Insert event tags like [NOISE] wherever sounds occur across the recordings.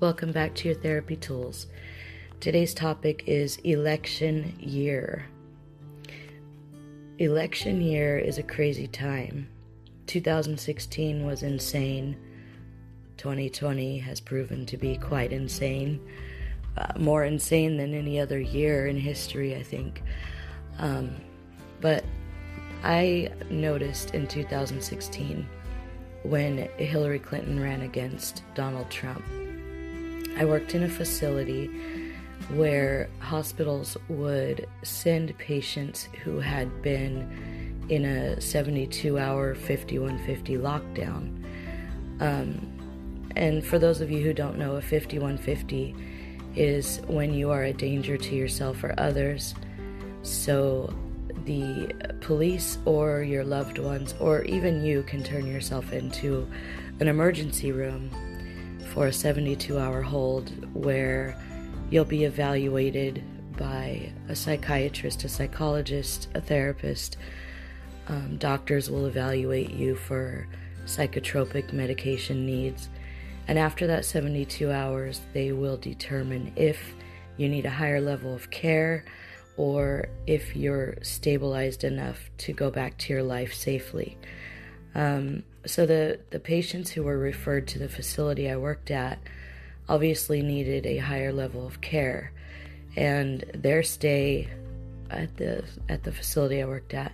Welcome back to your therapy tools. Today's topic is election year. Election year is a crazy time. 2016 was insane. 2020 has proven to be quite insane. Uh, more insane than any other year in history, I think. Um, but I noticed in 2016 when Hillary Clinton ran against Donald Trump. I worked in a facility where hospitals would send patients who had been in a 72 hour 5150 lockdown. Um, and for those of you who don't know, a 5150 is when you are a danger to yourself or others. So the police or your loved ones, or even you, can turn yourself into an emergency room for a 72 hour hold where you'll be evaluated by a psychiatrist, a psychologist, a therapist. Um, doctors will evaluate you for psychotropic medication needs. And after that 72 hours, they will determine if you need a higher level of care or if you're stabilized enough to go back to your life safely. Um, so the, the patients who were referred to the facility I worked at obviously needed a higher level of care, and their stay at the at the facility I worked at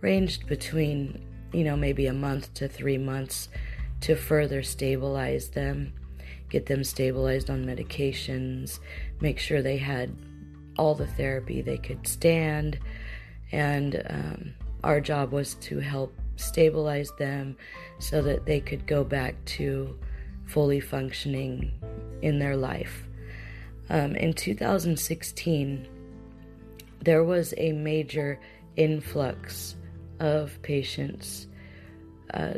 ranged between you know maybe a month to three months to further stabilize them, get them stabilized on medications, make sure they had all the therapy they could stand, and um, our job was to help stabilize them so that they could go back to fully functioning in their life. Um, in 2016, there was a major influx of patients uh,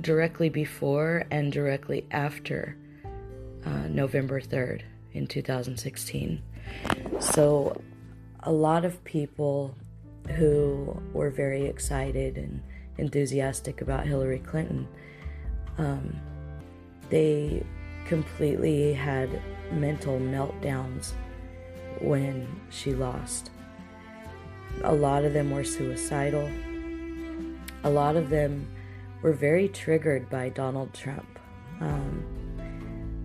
directly before and directly after uh, November 3rd in 2016. So, a lot of people who were very excited and enthusiastic about Hillary Clinton, um, they completely had mental meltdowns when she lost. A lot of them were suicidal. A lot of them were very triggered by Donald Trump. Um,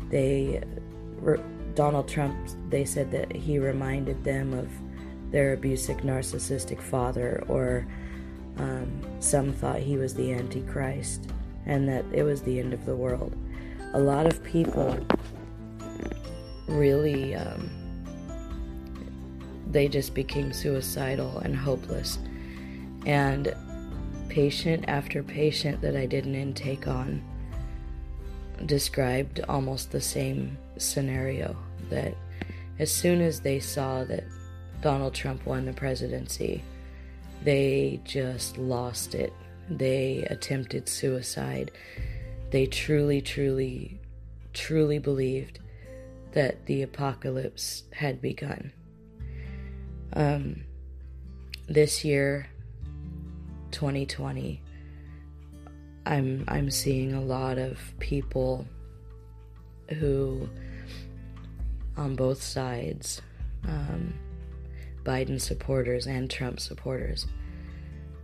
they were Donald Trump, they said that he reminded them of their abusive narcissistic father, or um, some thought he was the Antichrist and that it was the end of the world. A lot of people really, um, they just became suicidal and hopeless. And patient after patient that I did an intake on described almost the same scenario that as soon as they saw that Donald Trump won the presidency, they just lost it. They attempted suicide. They truly, truly, truly believed that the apocalypse had begun. Um, this year, 2020, I'm I'm seeing a lot of people who on both sides, um, Biden supporters and Trump supporters,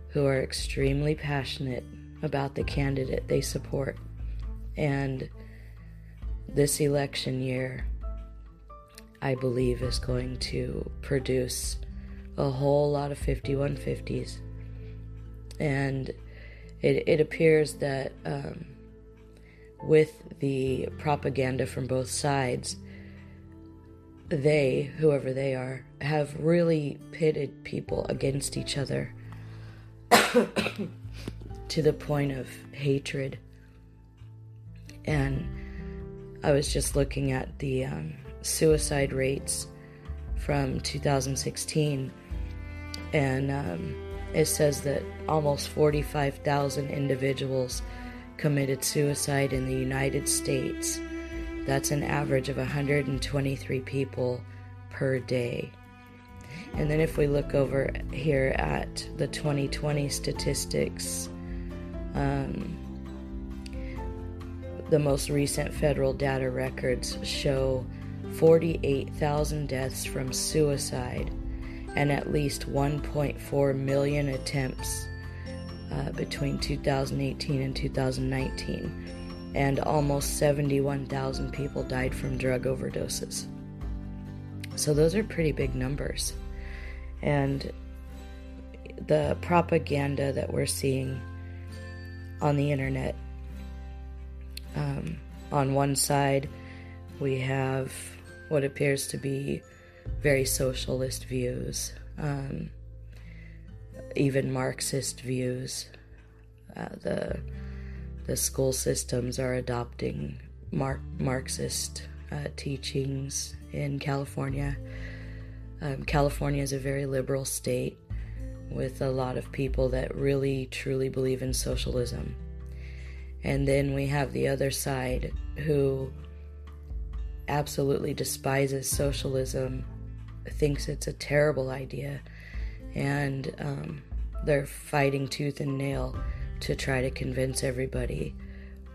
who are extremely passionate about the candidate they support. And this election year, I believe, is going to produce a whole lot of 5150s. And it, it appears that um, with the propaganda from both sides, they, whoever they are, have really pitted people against each other [COUGHS] to the point of hatred. And I was just looking at the um, suicide rates from 2016, and um, it says that almost 45,000 individuals committed suicide in the United States that's an average of 123 people per day. And then if we look over here at the 2020 statistics, um, the most recent federal data records show 48,000 deaths from suicide and at least 1.4 million attempts uh, between 2018 and 2019, and almost 71,000 people died from drug overdoses. So, those are pretty big numbers. And the propaganda that we're seeing on the internet um, on one side, we have what appears to be very socialist views, um, even Marxist views. Uh, the the school systems are adopting Mar- Marxist uh, teachings in California. Um, California is a very liberal state with a lot of people that really truly believe in socialism. And then we have the other side who absolutely despises socialism, thinks it's a terrible idea, and um, they're fighting tooth and nail to try to convince everybody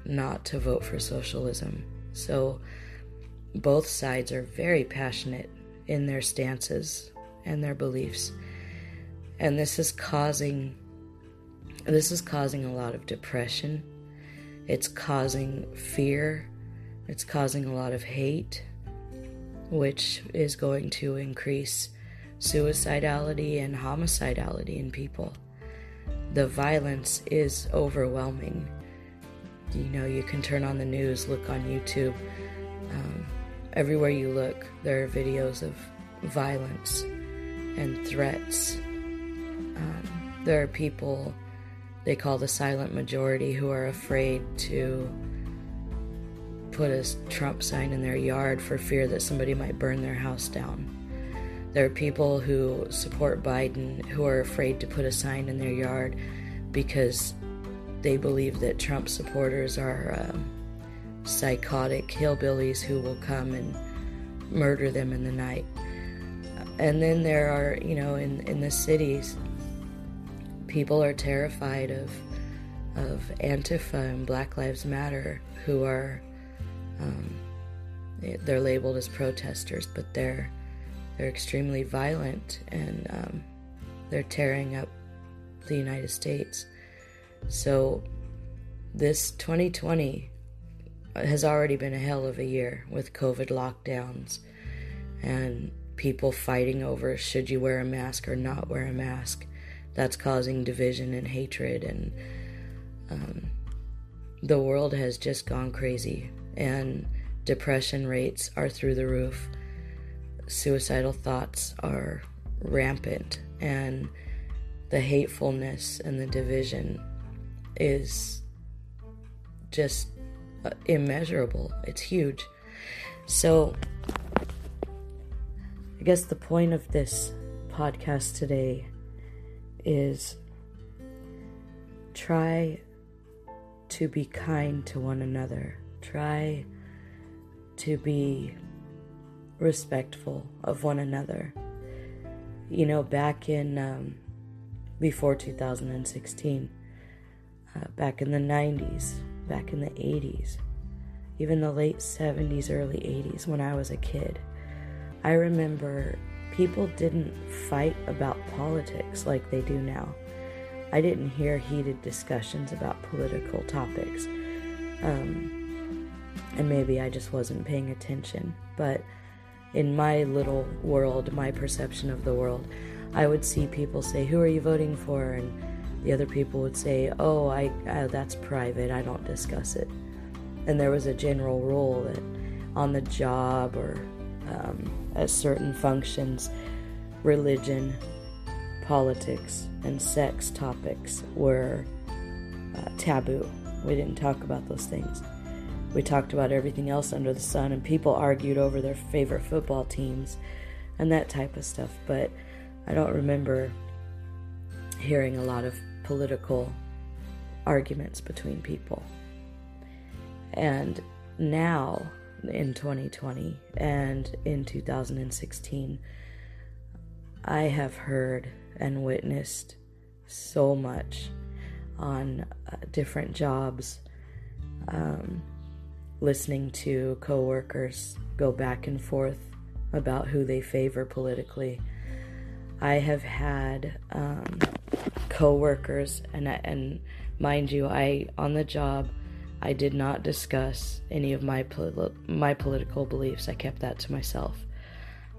not to vote for socialism. So both sides are very passionate in their stances and their beliefs. And this is causing this is causing a lot of depression it's causing fear, it's causing a lot of hate, which is going to increase suicidality and homicidality in people. The violence is overwhelming. You know, you can turn on the news, look on YouTube. Um, everywhere you look, there are videos of violence and threats. Um, there are people they call the silent majority who are afraid to put a Trump sign in their yard for fear that somebody might burn their house down. There are people who support Biden who are afraid to put a sign in their yard because they believe that Trump supporters are um, psychotic hillbillies who will come and murder them in the night. And then there are, you know, in, in the cities, people are terrified of of Antifa and Black Lives Matter, who are um, they're labeled as protesters, but they're they're extremely violent and um, they're tearing up the United States. So this 2020 has already been a hell of a year with COVID lockdowns and people fighting over should you wear a mask or not wear a mask that's causing division and hatred and um, the world has just gone crazy and depression rates are through the roof suicidal thoughts are rampant and the hatefulness and the division is just uh, immeasurable it's huge so i guess the point of this podcast today is try to be kind to one another. Try to be respectful of one another. You know, back in um, before 2016, uh, back in the 90s, back in the 80s, even the late 70s, early 80s, when I was a kid, I remember people didn't fight about politics like they do now. I didn't hear heated discussions about political topics. Um, and maybe I just wasn't paying attention. But in my little world, my perception of the world, I would see people say, Who are you voting for? And the other people would say, Oh, I, I that's private. I don't discuss it. And there was a general rule that on the job or um, at certain functions, religion, politics, and sex topics were uh, taboo. We didn't talk about those things. We talked about everything else under the sun, and people argued over their favorite football teams and that type of stuff. But I don't remember hearing a lot of political arguments between people. And now, in 2020 and in 2016, I have heard and witnessed so much on uh, different jobs. Um, listening to coworkers go back and forth about who they favor politically. I have had um, coworkers, and and mind you, I on the job, I did not discuss any of my poli- my political beliefs. I kept that to myself,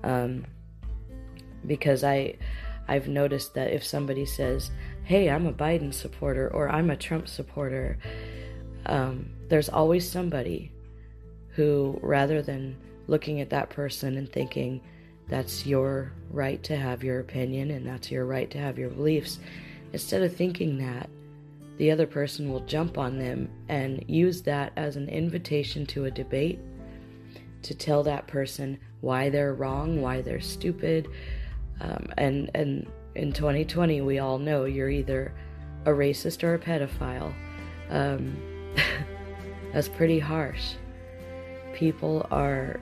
um, because I I've noticed that if somebody says, "Hey, I'm a Biden supporter" or "I'm a Trump supporter," um, there's always somebody who, rather than looking at that person and thinking that's your right to have your opinion and that's your right to have your beliefs, instead of thinking that, the other person will jump on them and use that as an invitation to a debate to tell that person why they're wrong, why they're stupid. Um, and, and in 2020, we all know you're either a racist or a pedophile. Um, [LAUGHS] that's pretty harsh. People are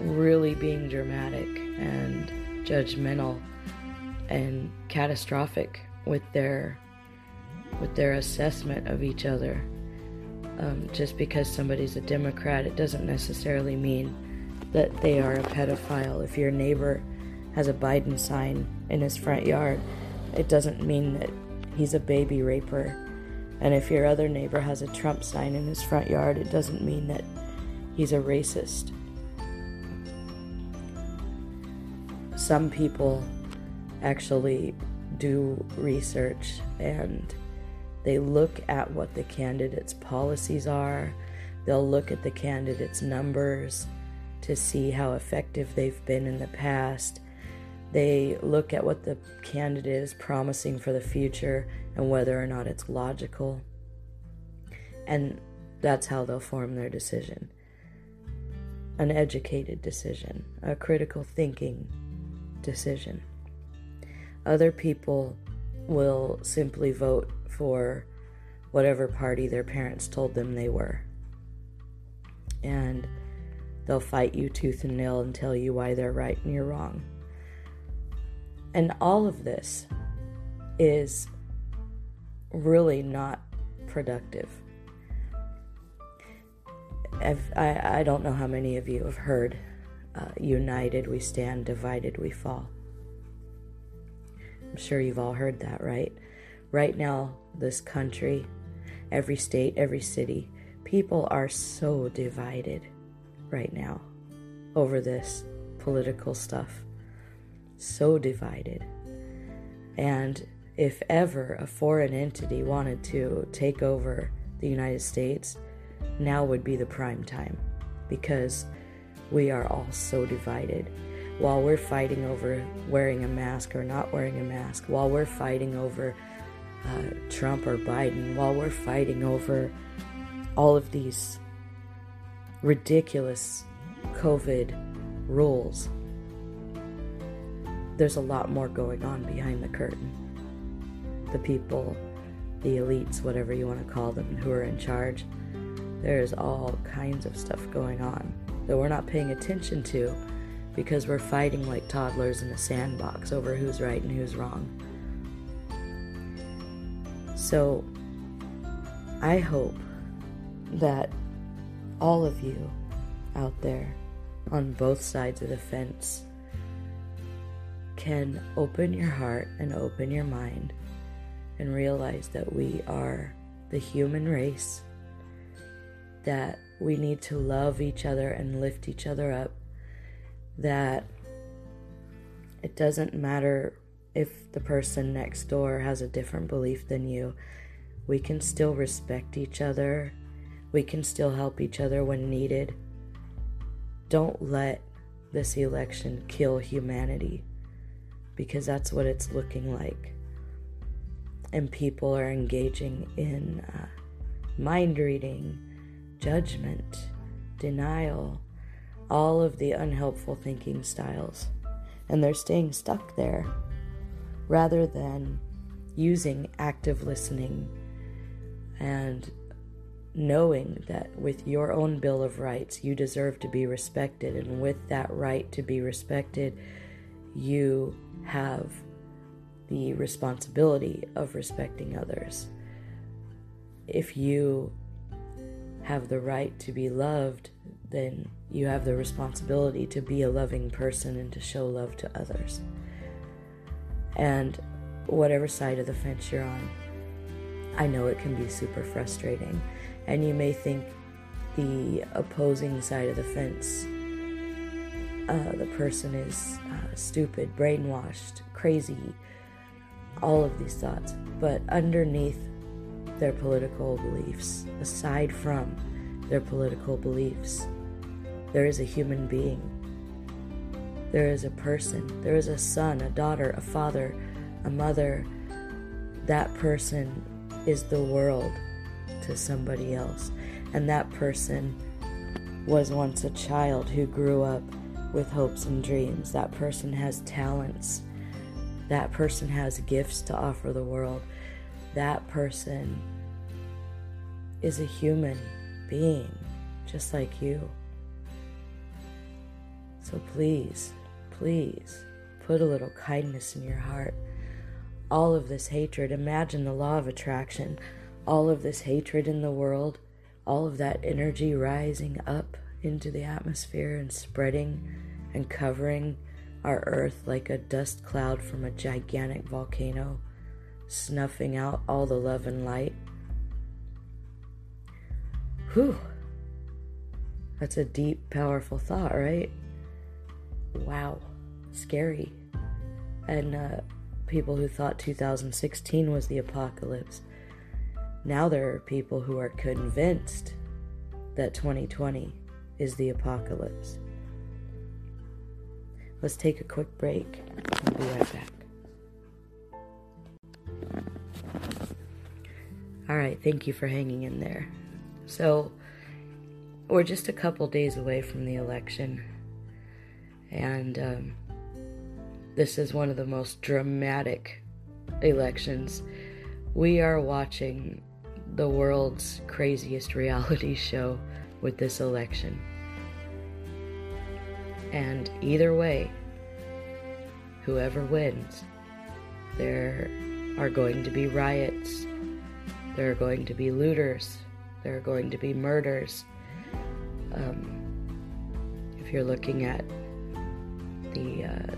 really being dramatic and judgmental and catastrophic with their with their assessment of each other. Um, just because somebody's a Democrat, it doesn't necessarily mean that they are a pedophile. If your neighbor has a Biden sign in his front yard, it doesn't mean that he's a baby raper. And if your other neighbor has a Trump sign in his front yard, it doesn't mean that he's a racist. Some people actually do research and they look at what the candidate's policies are. They'll look at the candidate's numbers to see how effective they've been in the past. They look at what the candidate is promising for the future and whether or not it's logical. And that's how they'll form their decision an educated decision, a critical thinking decision. Other people will simply vote for whatever party their parents told them they were. And they'll fight you tooth and nail and tell you why they're right and you're wrong. And all of this is really not productive. I, I don't know how many of you have heard uh, United we stand, divided we fall. I'm sure you've all heard that, right? Right now, this country, every state, every city, people are so divided right now over this political stuff. So divided. And if ever a foreign entity wanted to take over the United States, now would be the prime time because we are all so divided. While we're fighting over wearing a mask or not wearing a mask, while we're fighting over uh, Trump or Biden, while we're fighting over all of these ridiculous COVID rules, there's a lot more going on behind the curtain the people, the elites, whatever you want to call them, who are in charge. There's all kinds of stuff going on that we're not paying attention to because we're fighting like toddlers in a sandbox over who's right and who's wrong. So, I hope that all of you out there on both sides of the fence can open your heart and open your mind and realize that we are the human race, that we need to love each other and lift each other up, that it doesn't matter if the person next door has a different belief than you, we can still respect each other, we can still help each other when needed. Don't let this election kill humanity because that's what it's looking like and people are engaging in uh, mind reading, judgment, denial, all of the unhelpful thinking styles. And they're staying stuck there rather than using active listening and knowing that with your own Bill of Rights, you deserve to be respected. And with that right to be respected, you have the responsibility of respecting others. If you have the right to be loved, then you have the responsibility to be a loving person and to show love to others. And whatever side of the fence you're on, I know it can be super frustrating. And you may think the opposing side of the fence, uh, the person is uh, stupid, brainwashed, crazy, all of these thoughts. But underneath their political beliefs, aside from their political beliefs, there is a human being. There is a person. There is a son, a daughter, a father, a mother. That person is the world to somebody else. And that person was once a child who grew up with hopes and dreams. That person has talents. That person has gifts to offer the world. That person is a human being just like you. So please, please put a little kindness in your heart. All of this hatred, imagine the law of attraction, all of this hatred in the world, all of that energy rising up into the atmosphere and spreading and covering our earth like a dust cloud from a gigantic volcano, snuffing out all the love and light. Whew. That's a deep, powerful thought, right? wow, scary. And uh, people who thought 2016 was the apocalypse. Now there are people who are convinced that 2020 is the apocalypse. Let's take a quick break. I'll be right back. All right, thank you for hanging in there. So, we're just a couple days away from the election. And um, this is one of the most dramatic elections. We are watching the world's craziest [LAUGHS] reality show with this election. And either way, whoever wins, there are going to be riots, there are going to be looters, there are going to be murders. Um, if you're looking at the uh,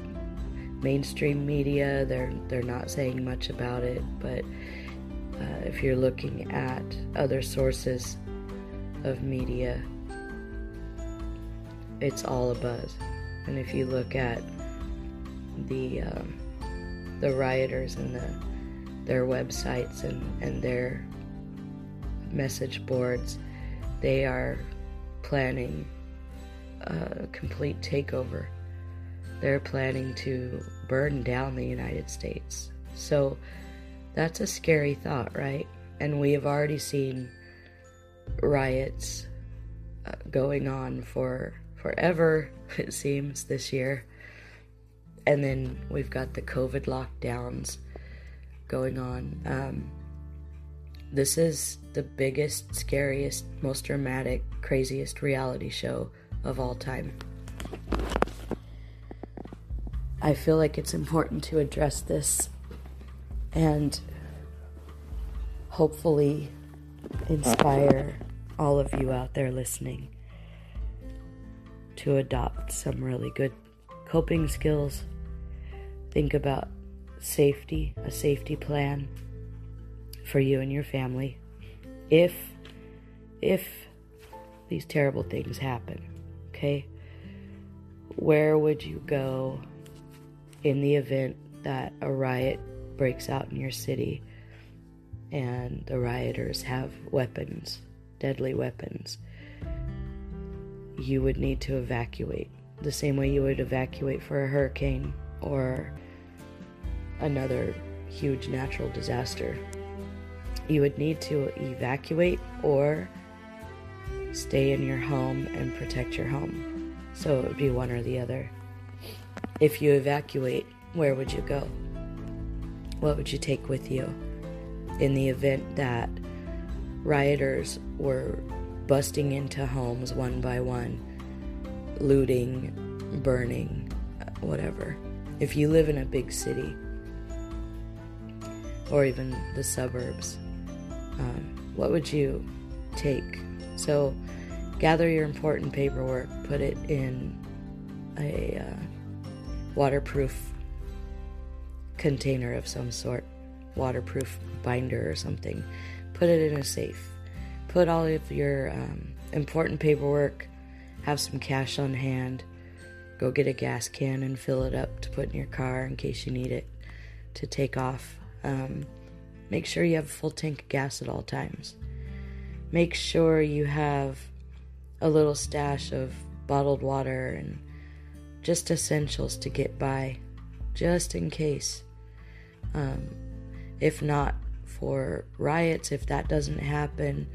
mainstream media. They're they're not saying much about it, but uh, if you're looking at other sources of media, it's all a buzz. And if you look at the um, the rioters and the their websites and, and their message boards, they are planning a complete takeover they're planning to burn down the United States. So that's a scary thought, right? And we have already seen riots uh, going on for forever, [LAUGHS] it seems, this year. And then we've got the COVID lockdowns going on. Um, this is the biggest, scariest, most dramatic, craziest reality show of all time. I feel like it's important to address this and hopefully inspire all of you out there listening to adopt some really good coping skills. Think about safety, a safety plan for you and your family. If if these terrible things happen, okay? Where would you go in the event that a riot breaks out in your city and the rioters have weapons, deadly weapons, you would need to evacuate the same way you would evacuate for a hurricane or another huge natural disaster. You would need to evacuate or stay in your home and protect your home. So it would be one or the other. If you evacuate, where would you go? What would you take with you in the event that rioters were busting into homes one by one, looting, burning, whatever? If you live in a big city or even the suburbs, um, what would you take So gather your important paperwork, put it in a uh, waterproof container of some sort, waterproof binder or something. Put it in a safe. Put all of your um, important paperwork, have some cash on hand, go get a gas can and fill it up to put in your car in case you need it to take off. Um, make sure you have a full tank of gas at all times. Make sure you have a little stash of bottled water and just essentials to get by, just in case. Um, if not for riots, if that doesn't happen,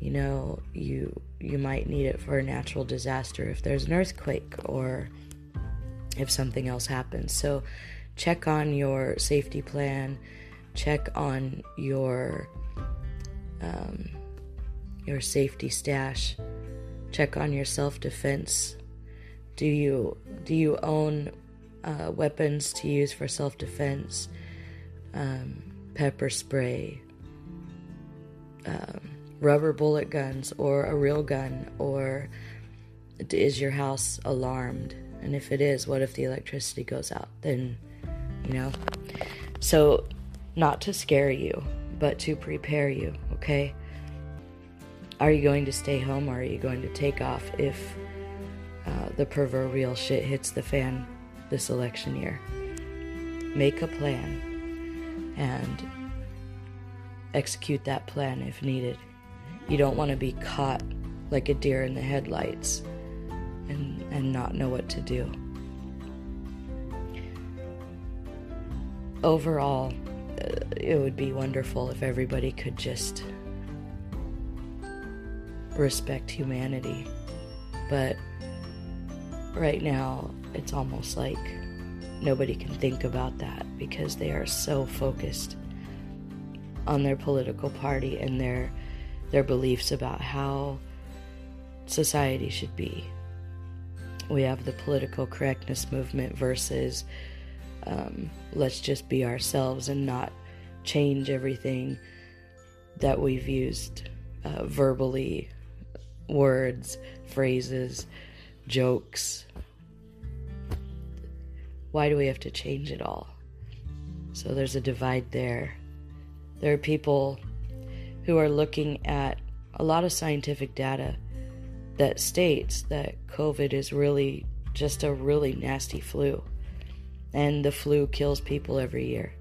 you know, you you might need it for a natural disaster if there's an earthquake or if something else happens. So check on your safety plan, check on your um, your safety stash, check on your self defense. Do you do you own uh, weapons to use for self defense? Um, pepper spray, um, rubber bullet guns, or a real gun, or is your house alarmed? And if it is, what if the electricity goes out? Then, you know. So, not to scare you, but to prepare you, okay? Are you going to stay home or are you going to take off if uh, the proverbial shit hits the fan this election year? Make a plan and execute that plan if needed. You don't want to be caught like a deer in the headlights and, and not know what to do. Overall, uh, it would be wonderful if everybody could just respect humanity. But right now, it's almost like nobody can think about that because they are so focused on their political party and their their beliefs about how society should be. We have the political correctness movement versus um, let's just be ourselves and not change everything that we've used uh, verbally words, phrases, jokes. Why do we have to change it all? So there's a divide there. There are people who are looking at a lot of scientific data that states that COVID is really just a really nasty flu. And the flu kills people every year.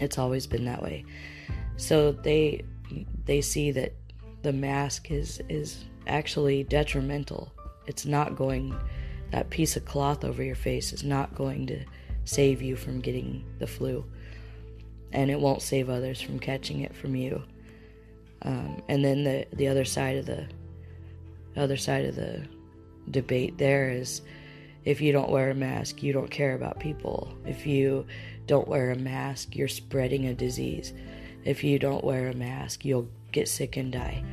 It's always been that way. So they they see that the mask is is actually detrimental. It's not going that piece of cloth over your face is not going to save you from getting the flu, and it won't save others from catching it from you. Um, and then the the other side of the, the other side of the debate there is if you don't wear a mask, you don't care about people. If you don't wear a mask, you're spreading a disease. If you don't wear a mask, you'll get sick and die.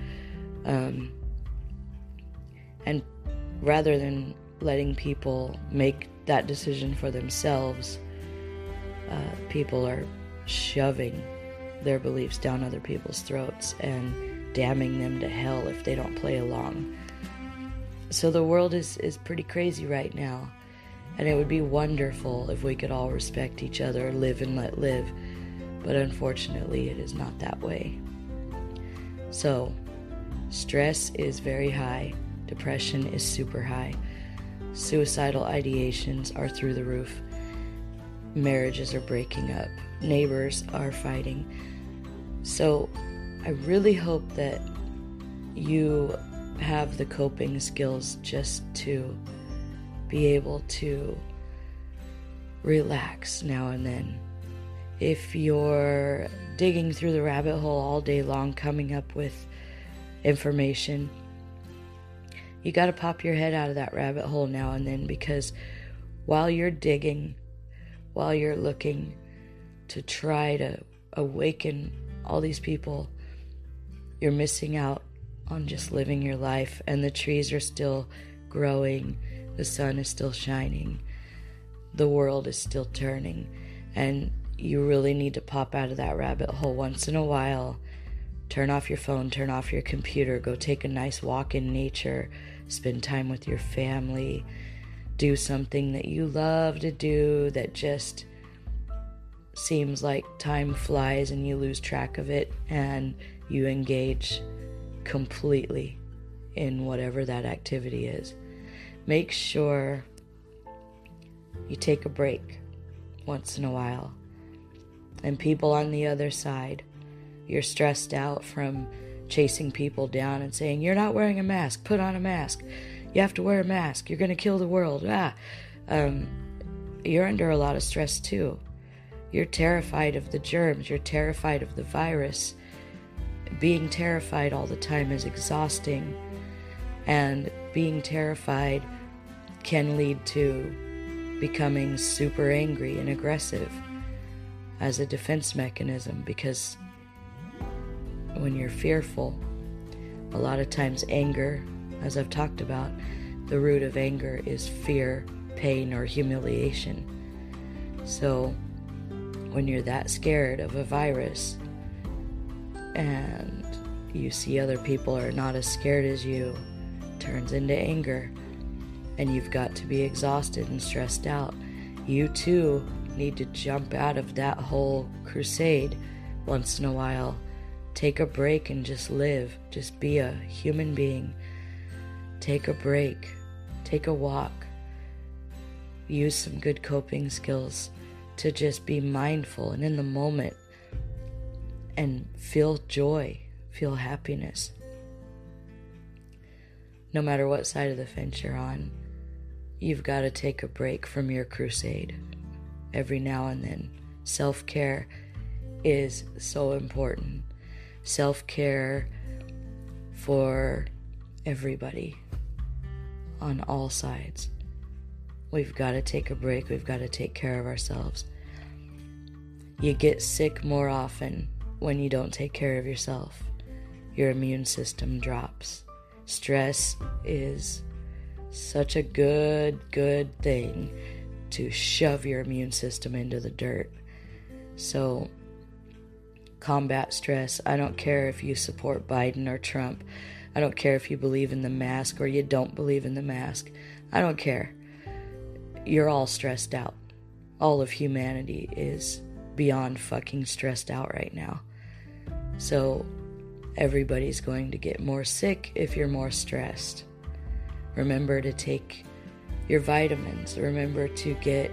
Um, and rather than letting people make that decision for themselves, uh, people are shoving their beliefs down other people's throats and damning them to hell if they don't play along. So the world is, is pretty crazy right now, and it would be wonderful if we could all respect each other, live and let live, but unfortunately, it is not that way. So, stress is very high, depression is super high, suicidal ideations are through the roof, marriages are breaking up, neighbors are fighting. So, I really hope that you have the coping skills just to be able to relax now and then. If you're digging through the rabbit hole all day long, coming up with information. You got to pop your head out of that rabbit hole now and then because while you're digging, while you're looking to try to awaken all these people, you're missing out on just living your life, and the trees are still growing, the sun is still shining, the world is still turning, and you really need to pop out of that rabbit hole once in a while Turn off your phone, turn off your computer, go take a nice walk in nature, spend time with your family, do something that you love to do that just seems like time flies and you lose track of it and you engage completely in whatever that activity is. Make sure you take a break once in a while. And people on the other side, you're stressed out from chasing people down and saying, You're not wearing a mask, put on a mask. You have to wear a mask, you're going to kill the world. Ah. Um, you're under a lot of stress too. You're terrified of the germs, you're terrified of the virus. Being terrified all the time is exhausting, and being terrified can lead to becoming super angry and aggressive as a defense mechanism because when you're fearful, a lot of times anger, as I've talked about, the root of anger is fear, pain, or humiliation. So when you're that scared of a virus and you see other people are not as scared as you, turns into anger and you've got to be exhausted and stressed out. You too need to jump out of that whole crusade once in a while. Take a break and just live. Just be a human being. Take a break. Take a walk. Use some good coping skills to just be mindful and in the moment and feel joy, feel happiness. No matter what side of the fence you're on, You've got to take a break from your crusade every now and then. Self care is so important. Self care for everybody on all sides. We've got to take a break. We've got to take care of ourselves. You get sick more often when you don't take care of yourself. Your immune system drops. Stress is such a good, good thing to shove your immune system into the dirt. So, combat stress. I don't care if you support Biden or Trump. I don't care if you believe in the mask or you don't believe in the mask. I don't care. You're all stressed out. All of humanity is beyond fucking stressed out right now. So, everybody's going to get more sick if you're more stressed. Remember to take your vitamins. Remember to get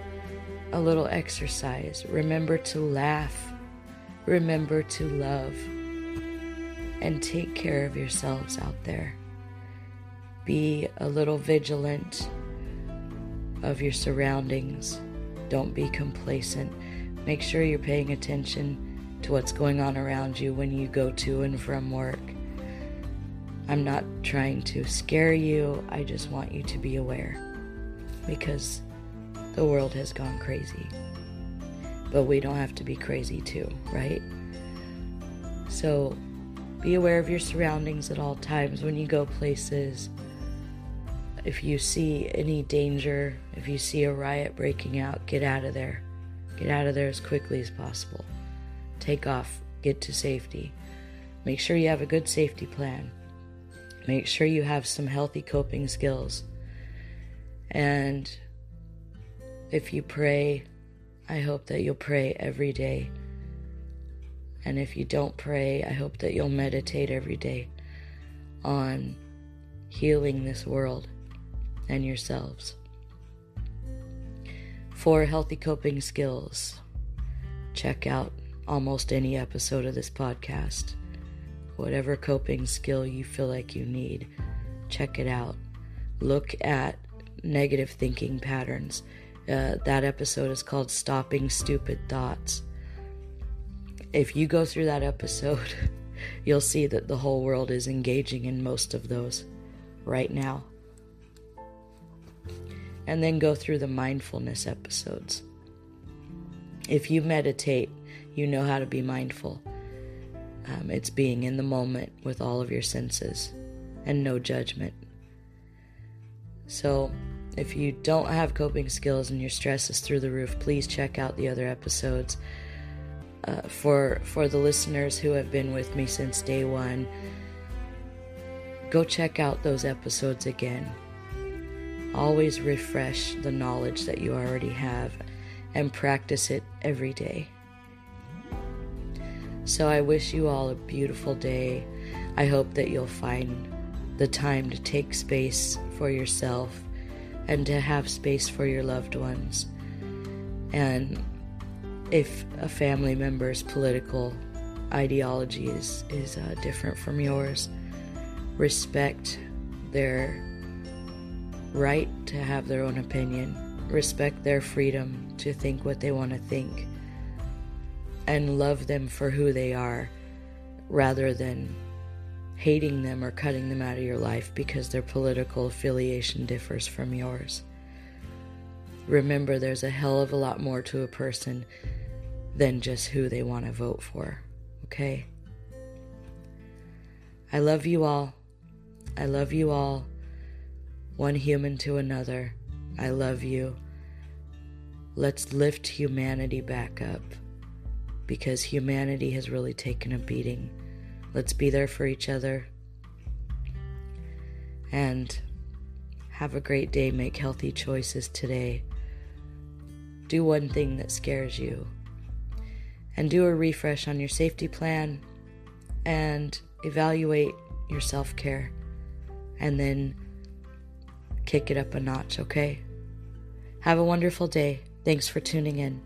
a little exercise. Remember to laugh. Remember to love. And take care of yourselves out there. Be a little vigilant of your surroundings. Don't be complacent. Make sure you're paying attention to what's going on around you when you go to and from work. I'm not trying to scare you, I just want you to be aware because the world has gone crazy. But we don't have to be crazy too, right? So be aware of your surroundings at all times when you go places. If you see any danger, if you see a riot breaking out, get out of there. Get out of there as quickly as possible. Take off, get to safety. Make sure you have a good safety plan. Make sure you have some healthy coping skills. And if you pray, I hope that you'll pray every day. And if you don't pray, I hope that you'll meditate every day on healing this world and yourselves. For healthy coping skills, check out almost any episode of this podcast whatever coping skill you feel like you need, check it out. Look at negative thinking patterns. Uh, that episode is called Stopping Stupid Thoughts. If you go through that episode, [LAUGHS] you'll see that the whole world is engaging in most of those right now. And then go through the mindfulness episodes. If you meditate, you know how to be mindful. Um, it's being in the moment with all of your senses and no judgment. So, if you don't have coping skills and your stress is through the roof, please check out the other episodes. uh, for for the listeners who have been with me since day one, go check out those episodes again. Always refresh the knowledge that you already have and practice it every day. So I wish you all a beautiful day. I hope that you'll find the time to take space for yourself and to have space for your loved ones. And if a family member's political ideology is, is uh, different from yours, respect their right to have their own opinion, respect their freedom to think what they want to think, and love them for who they are rather than hating them or cutting them out of your life because their political affiliation differs from yours. Remember, there's a hell of a lot more to a person than just who they want to vote for, okay? I love you all. I love you all. One human to another. I love you. Let's lift humanity back up because humanity has really taken a beating. Let's be there for each other. And have a great day. Make healthy choices today. Do one thing that scares you. And do a refresh on your safety plan and evaluate your self care. And then kick it up a notch, okay? Have a wonderful day. Thanks for tuning in.